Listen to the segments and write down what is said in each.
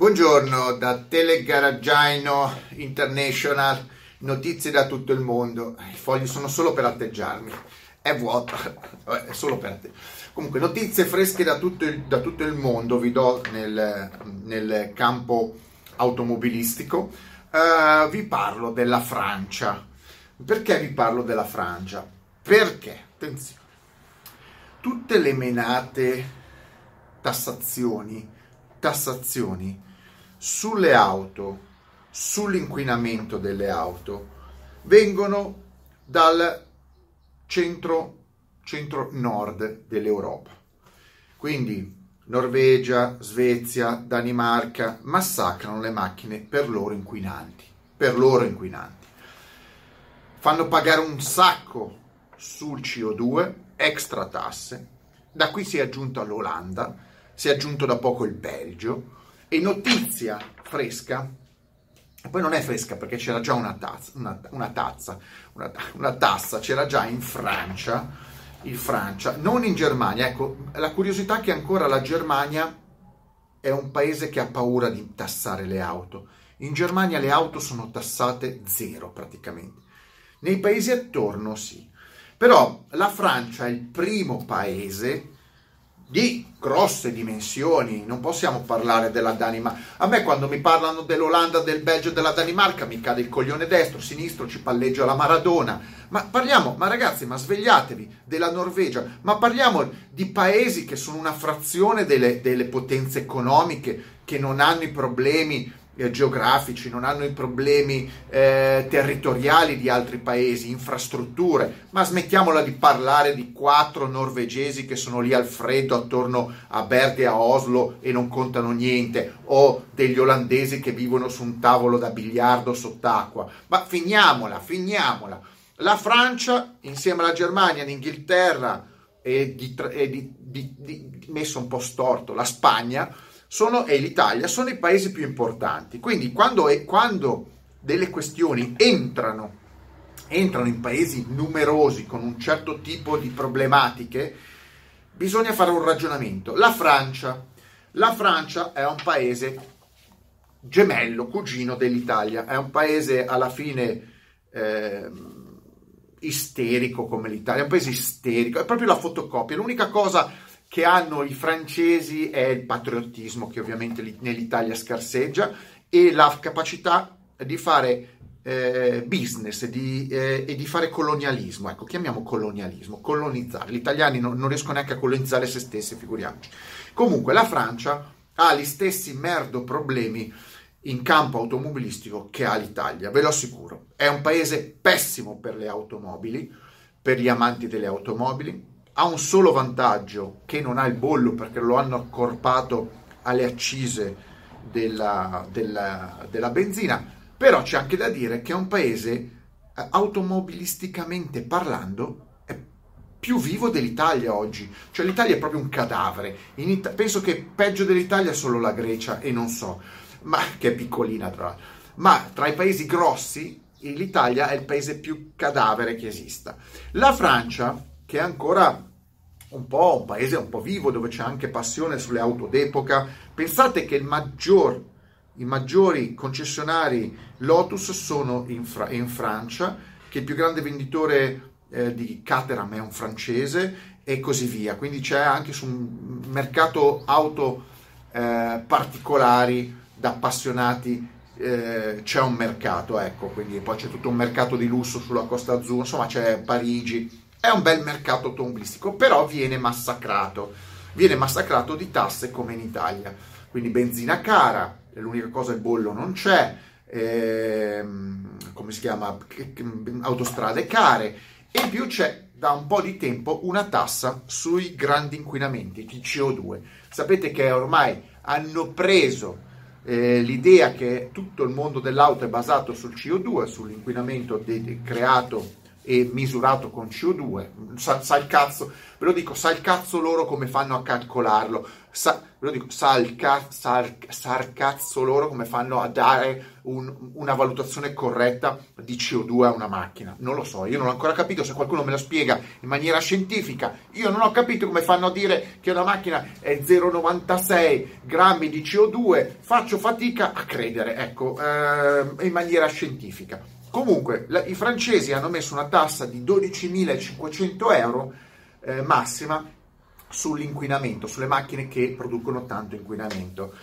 Buongiorno da Telegaraggiaino International, notizie da tutto il mondo. I fogli sono solo per atteggiarmi, è vuoto, è solo per atteggiarmi. Comunque, notizie fresche da tutto il, da tutto il mondo vi do nel, nel campo automobilistico. Uh, vi parlo della Francia. Perché vi parlo della Francia? Perché, attenzione, tutte le menate tassazioni, tassazioni sulle auto, sull'inquinamento delle auto, vengono dal centro, centro nord dell'Europa. Quindi Norvegia, Svezia, Danimarca massacrano le macchine per loro inquinanti, per loro inquinanti. Fanno pagare un sacco sul CO2, extra tasse. Da qui si è aggiunta l'Olanda, si è aggiunto da poco il Belgio, e notizia fresca, poi non è fresca perché c'era già una tazza, una, una, tazza, una, una tassa, c'era già in Francia, in Francia, non in Germania. Ecco, la curiosità è che ancora la Germania è un paese che ha paura di tassare le auto. In Germania le auto sono tassate zero praticamente. Nei paesi attorno sì. Però la Francia è il primo paese di grosse dimensioni, non possiamo parlare della Danimarca. A me quando mi parlano dell'Olanda, del Belgio della Danimarca mi cade il coglione destro, sinistro, ci palleggia la Maradona. Ma parliamo, ma ragazzi, ma svegliatevi della Norvegia, ma parliamo di paesi che sono una frazione delle, delle potenze economiche, che non hanno i problemi eh, geografici, non hanno i problemi eh, territoriali di altri paesi, infrastrutture, ma smettiamola di parlare di quattro norvegesi che sono lì al freddo attorno a Berge a Oslo e non contano niente, o degli olandesi che vivono su un tavolo da biliardo sott'acqua. Ma finiamola, finiamola. La Francia, insieme alla Germania, l'Inghilterra e, di, e di, di, messo un po' storto la Spagna, sono, e l'Italia sono i paesi più importanti. Quindi quando, quando delle questioni entrano, entrano in paesi numerosi con un certo tipo di problematiche, bisogna fare un ragionamento. La Francia, la Francia è un paese gemello, cugino dell'Italia, è un paese alla fine eh, isterico come l'Italia, è un paese isterico, è proprio la fotocopia. L'unica cosa che hanno i francesi è il patriottismo che ovviamente nell'Italia scarseggia e la capacità di fare eh, business di, eh, e di fare colonialismo, ecco, chiamiamo colonialismo, colonizzare. Gli italiani non, non riescono neanche a colonizzare se stessi, figuriamoci. Comunque la Francia ha gli stessi merdo problemi in campo automobilistico che ha l'Italia, ve lo assicuro. È un paese pessimo per le automobili, per gli amanti delle automobili, ha un solo vantaggio che non ha il bollo perché lo hanno accorpato alle accise della, della, della benzina, però c'è anche da dire che è un paese eh, automobilisticamente parlando più vivo dell'Italia oggi, cioè l'Italia è proprio un cadavere, It- penso che peggio dell'Italia è solo la Grecia e non so, ma che è piccolina tra l'altro, ma tra i paesi grossi l'Italia è il paese più cadavere che esista. La Francia che è ancora un po' un paese un po' vivo, dove c'è anche passione sulle auto d'epoca. Pensate che maggior, i maggiori concessionari Lotus sono in, Fra- in, Francia, che il più grande venditore eh, di Caterham è un francese e così via. Quindi c'è anche su un mercato auto eh, particolari da appassionati eh, c'è un mercato, ecco, quindi poi c'è tutto un mercato di lusso sulla Costa Azzurra, insomma c'è Parigi, è un bel mercato automobilistico, però viene massacrato. Viene massacrato di tasse come in Italia. Quindi benzina cara, l'unica cosa il bollo non c'è, ehm, come si chiama, autostrade care e in più c'è da un po' di tempo una tassa sui grandi inquinamenti, il CO2. Sapete che ormai hanno preso eh, l'idea che tutto il mondo dell'auto è basato sul CO2, sull'inquinamento de- creato e misurato con CO2, sa, sa, il cazzo, ve lo dico, sa il cazzo loro come fanno a calcolarlo, sa, ve lo dico, sa il, ca, sa, sa il cazzo loro come fanno a dare un, una valutazione corretta di CO2 a una macchina, non lo so, io non ho ancora capito, se qualcuno me lo spiega in maniera scientifica, io non ho capito come fanno a dire che una macchina è 0,96 grammi di CO2, faccio fatica a credere, ecco, eh, in maniera scientifica. Comunque, la, i francesi hanno messo una tassa di 12.500 euro eh, massima sull'inquinamento, sulle macchine che producono tanto inquinamento.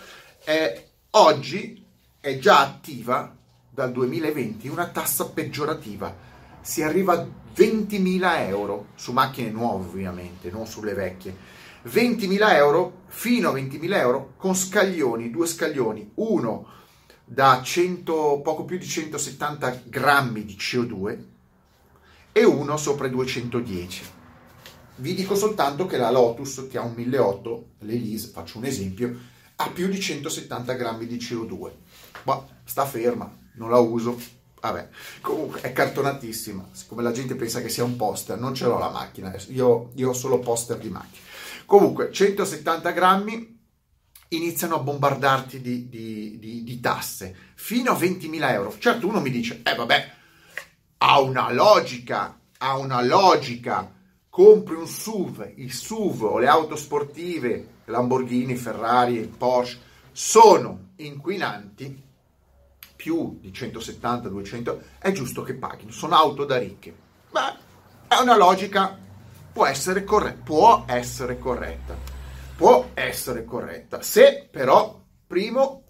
Eh, oggi è già attiva dal 2020 una tassa peggiorativa. Si arriva a 20.000 euro su macchine nuove, ovviamente, non sulle vecchie. 20.000 euro fino a 20.000 euro con scaglioni, due scaglioni, uno da 100, poco più di 170 grammi di CO2 e uno sopra i 210. Vi dico soltanto che la Lotus, che ha un 1800, l'Elise, faccio un esempio, ha più di 170 grammi di CO2. Ma sta ferma, non la uso. Vabbè, comunque è cartonatissima. Siccome la gente pensa che sia un poster, non ce l'ho la macchina, io, io ho solo poster di macchine. Comunque, 170 grammi iniziano a bombardarti di, di, di, di tasse fino a 20.000 euro. Certo, uno mi dice, eh vabbè, ha una logica, ha una logica. Compri un SUV, il SUV o le auto sportive, Lamborghini, Ferrari, Porsche, sono inquinanti più di 170-200, è giusto che paghino, sono auto da ricche. Ma è una logica, può essere corretta, può essere corretta può essere corretta. Se però, primo,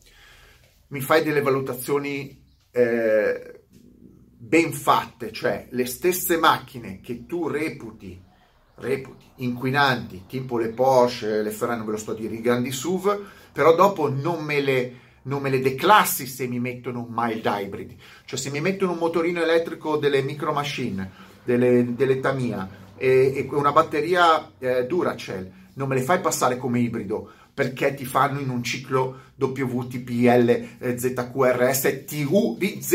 mi fai delle valutazioni eh, ben fatte, cioè le stesse macchine che tu reputi, reputi inquinanti, tipo le Porsche, le Ferrari, non ve lo sto a dire, i grandi SUV, però dopo non me le, non me le declassi se mi mettono un mild hybrid, cioè se mi mettono un motorino elettrico delle micro machine, delle, delle Tamiya e, e una batteria eh, Duracell, non me le fai passare come ibrido perché ti fanno in un ciclo WTPL, eh, ZQRS, TU, Z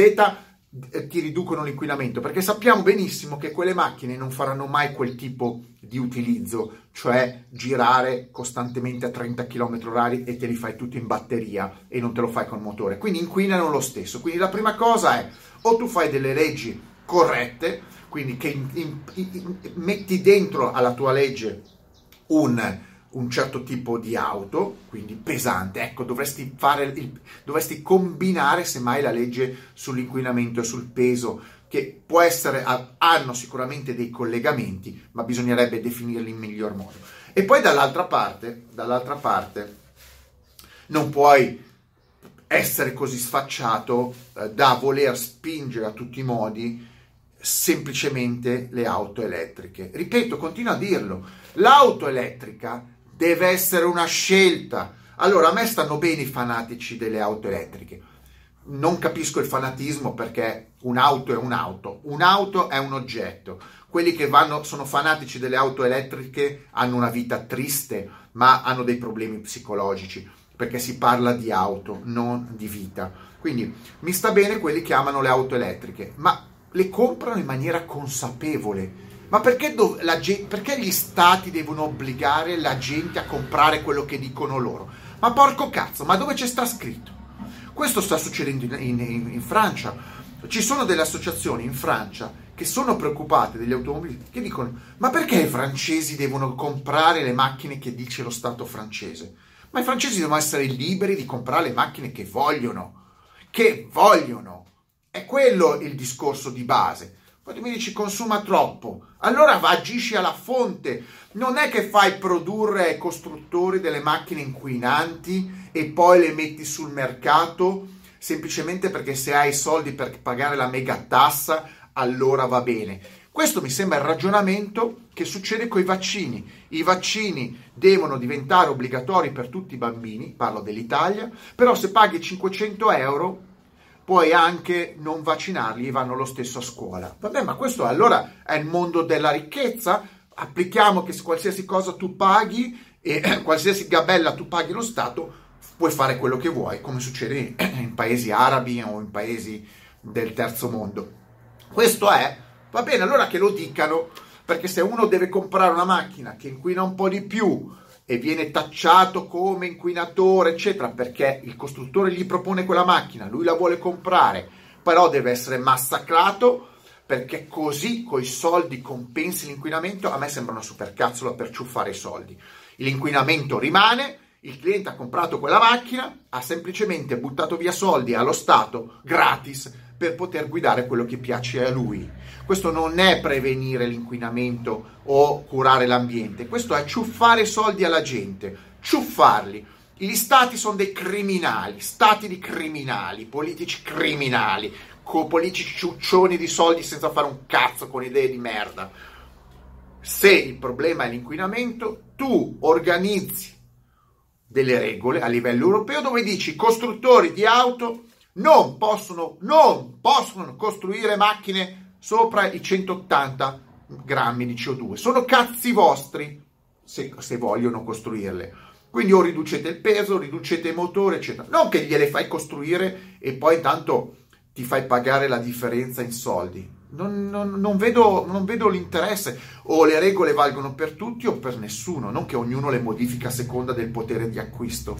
eh, ti riducono l'inquinamento perché sappiamo benissimo che quelle macchine non faranno mai quel tipo di utilizzo, cioè girare costantemente a 30 km h e te li fai tutti in batteria e non te lo fai col motore, quindi inquinano lo stesso. Quindi la prima cosa è o tu fai delle leggi corrette, quindi che in, in, in, metti dentro alla tua legge un, un certo tipo di auto, quindi pesante. Ecco, dovresti, fare il, dovresti combinare semmai la legge sull'inquinamento e sul peso, che può essere, hanno sicuramente dei collegamenti, ma bisognerebbe definirli in miglior modo. E poi dall'altra parte, dall'altra parte, non puoi essere così sfacciato eh, da voler spingere a tutti i modi semplicemente le auto elettriche. Ripeto, continuo a dirlo, l'auto elettrica deve essere una scelta. Allora, a me stanno bene i fanatici delle auto elettriche. Non capisco il fanatismo perché un'auto è un'auto, un'auto è un oggetto. Quelli che vanno, sono fanatici delle auto elettriche hanno una vita triste, ma hanno dei problemi psicologici, perché si parla di auto, non di vita. Quindi mi sta bene quelli che amano le auto elettriche, ma le comprano in maniera consapevole. Ma perché, dov- gente, perché, gli stati devono obbligare la gente a comprare quello che dicono loro? Ma porco cazzo, ma dove c'è sta scritto? Questo sta succedendo in, in, in Francia. Ci sono delle associazioni in Francia che sono preoccupate degli automobilisti che dicono ma perché i francesi devono comprare le macchine che dice lo Stato francese? Ma i francesi devono essere liberi di comprare le macchine che vogliono, che vogliono. È quello il discorso di base. Poi tu mi dici consuma troppo, allora agisci alla fonte. Non è che fai produrre ai costruttori delle macchine inquinanti e poi le metti sul mercato semplicemente perché se hai i soldi per pagare la mega tassa, allora va bene. Questo mi sembra il ragionamento che succede con i vaccini. I vaccini devono diventare obbligatori per tutti i bambini, parlo dell'Italia, però se paghi 500 euro puoi anche non vaccinarli vanno lo stesso a scuola. Vabbè, ma questo allora è il mondo della ricchezza? Applichiamo che qualsiasi cosa tu paghi e qualsiasi gabella tu paghi lo Stato, puoi fare quello che vuoi, come succede in paesi arabi o in paesi del terzo mondo. Questo è Va bene, allora che lo dicano, perché se uno deve comprare una macchina che inquina un po' di più e viene tacciato come inquinatore, eccetera, perché il costruttore gli propone quella macchina, lui la vuole comprare, però deve essere massacrato perché così coi soldi compensi l'inquinamento, a me sembra una supercazzola per ciuffare i soldi. L'inquinamento rimane, il cliente ha comprato quella macchina, ha semplicemente buttato via soldi allo Stato gratis per poter guidare quello che piace a lui. Questo non è prevenire l'inquinamento o curare l'ambiente, questo è ciuffare soldi alla gente, ciuffarli. Gli stati sono dei criminali, stati di criminali, politici criminali, con politici ciuccioni di soldi senza fare un cazzo con idee di merda. Se il problema è l'inquinamento, tu organizzi delle regole a livello europeo dove dici costruttori di auto non possono, non possono costruire macchine sopra i 180 grammi di CO2. Sono cazzi vostri se, se vogliono costruirle. Quindi o riducete il peso, riducete il motore, eccetera. Non che gliele fai costruire e poi intanto ti fai pagare la differenza in soldi. Non, non, non, vedo, non, vedo, l'interesse. O le regole valgono per tutti o per nessuno, non che ognuno le modifica a seconda del potere di acquisto.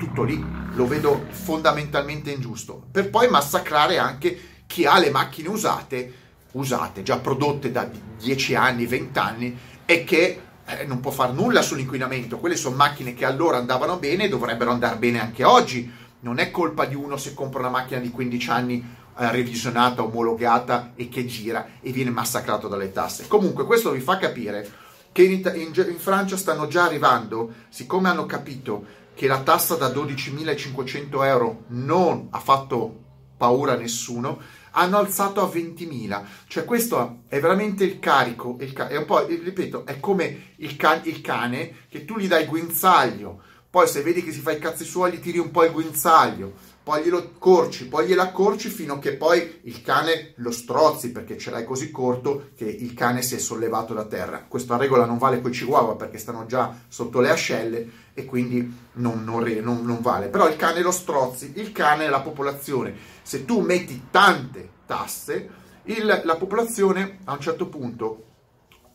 Tutto lì lo vedo fondamentalmente ingiusto. Per poi massacrare anche chi ha le macchine usate, usate, già prodotte da 10 anni, 20 anni, e che eh, non può fare nulla sull'inquinamento. Quelle sono macchine che allora andavano bene e dovrebbero andare bene anche oggi. Non è colpa di uno se compra una macchina di 15 anni eh, revisionata, omologata e che gira e viene massacrato dalle tasse. Comunque questo vi fa capire che in, in, in Francia stanno già arrivando, siccome hanno capito che la tassa da 12.500 euro non ha fatto paura a nessuno, hanno alzato a 20.000. Cioè questo è veramente il carico, il ca- è un po', ripeto, è come il, can- il cane che tu gli dai il guinzaglio, poi se vedi che si fa i cazzi suoi gli tiri un po' il guinzaglio, poi glielo corci, poi glielo accorci fino a che poi il cane lo strozzi perché ce l'hai così corto che il cane si è sollevato da terra. Questa regola non vale con i chihuahua perché stanno già sotto le ascelle e quindi non, non, non, non vale. Però il cane lo strozzi, il cane è la popolazione. Se tu metti tante tasse, il, la popolazione a un certo punto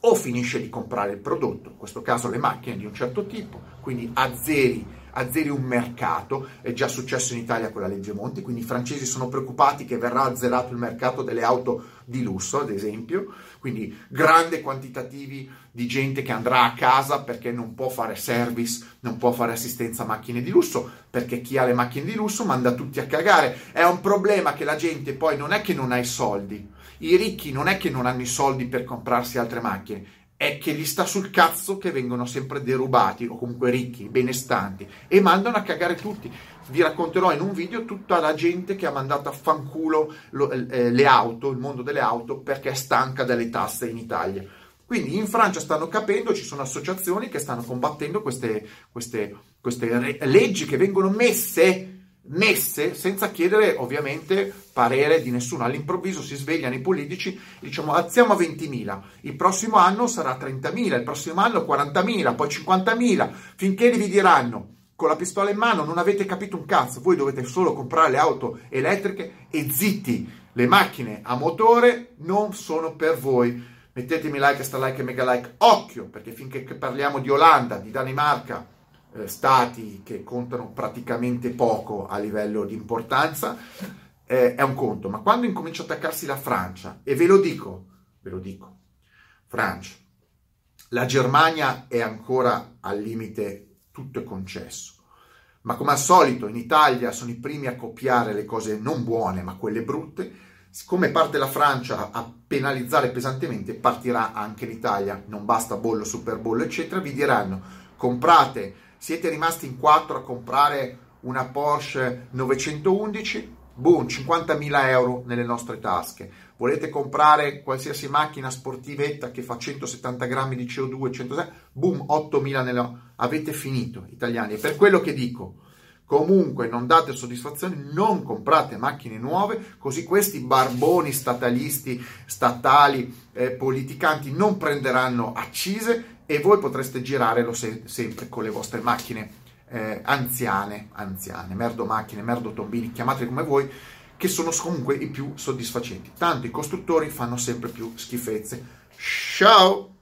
o finisce di comprare il prodotto, in questo caso le macchine di un certo tipo, quindi azzeri azzeri un mercato, è già successo in Italia con la legge Monti, quindi i francesi sono preoccupati che verrà azzerato il mercato delle auto di lusso, ad esempio, quindi grandi quantitativi di gente che andrà a casa perché non può fare service, non può fare assistenza a macchine di lusso, perché chi ha le macchine di lusso manda tutti a cagare. È un problema che la gente poi non è che non ha i soldi, i ricchi non è che non hanno i soldi per comprarsi altre macchine, è che gli sta sul cazzo che vengono sempre derubati o comunque ricchi, benestanti e mandano a cagare tutti. Vi racconterò in un video tutta la gente che ha mandato a fanculo lo, eh, le auto, il mondo delle auto perché è stanca dalle tasse in Italia. Quindi in Francia stanno capendo, ci sono associazioni che stanno combattendo queste, queste, queste leggi che vengono messe messe senza chiedere ovviamente parere di nessuno. All'improvviso si svegliano i politici diciamo alziamo a 20.000, il prossimo anno sarà 30.000, il prossimo anno 40.000, poi 50.000, finché vi diranno con la pistola in mano non avete capito un cazzo, voi dovete solo comprare le auto elettriche e zitti, le macchine a motore non sono per voi. Mettetemi like, sta like e mega like. Occhio, perché finché parliamo di Olanda, di Danimarca, eh, stati che contano praticamente poco a livello di importanza, eh, è un conto. Ma quando incomincia a attaccarsi la Francia, e ve lo dico, ve lo dico, Francia, la Germania è ancora al limite, tutto è concesso. Ma come al solito in Italia sono i primi a copiare le cose non buone, ma quelle brutte. Siccome parte la Francia a penalizzare pesantemente, partirà anche l'Italia. Non basta bollo, super bollo, eccetera. Vi diranno comprate siete rimasti in quattro a comprare una Porsche 911, boom, 50.000 euro nelle nostre tasche. Volete comprare qualsiasi macchina sportivetta che fa 170 grammi di CO2, 160, boom, 8.000 nella... Avete finito, italiani. E per quello che dico, comunque non date soddisfazione, non comprate macchine nuove, così questi barboni statalisti, statali, eh, politicanti non prenderanno accise e voi potreste girare se- sempre con le vostre macchine eh, anziane, anziane, merdo macchine, merdo tombini, chiamatele come voi, che sono comunque i più soddisfacenti. Tanto i costruttori fanno sempre più schifezze. Ciao!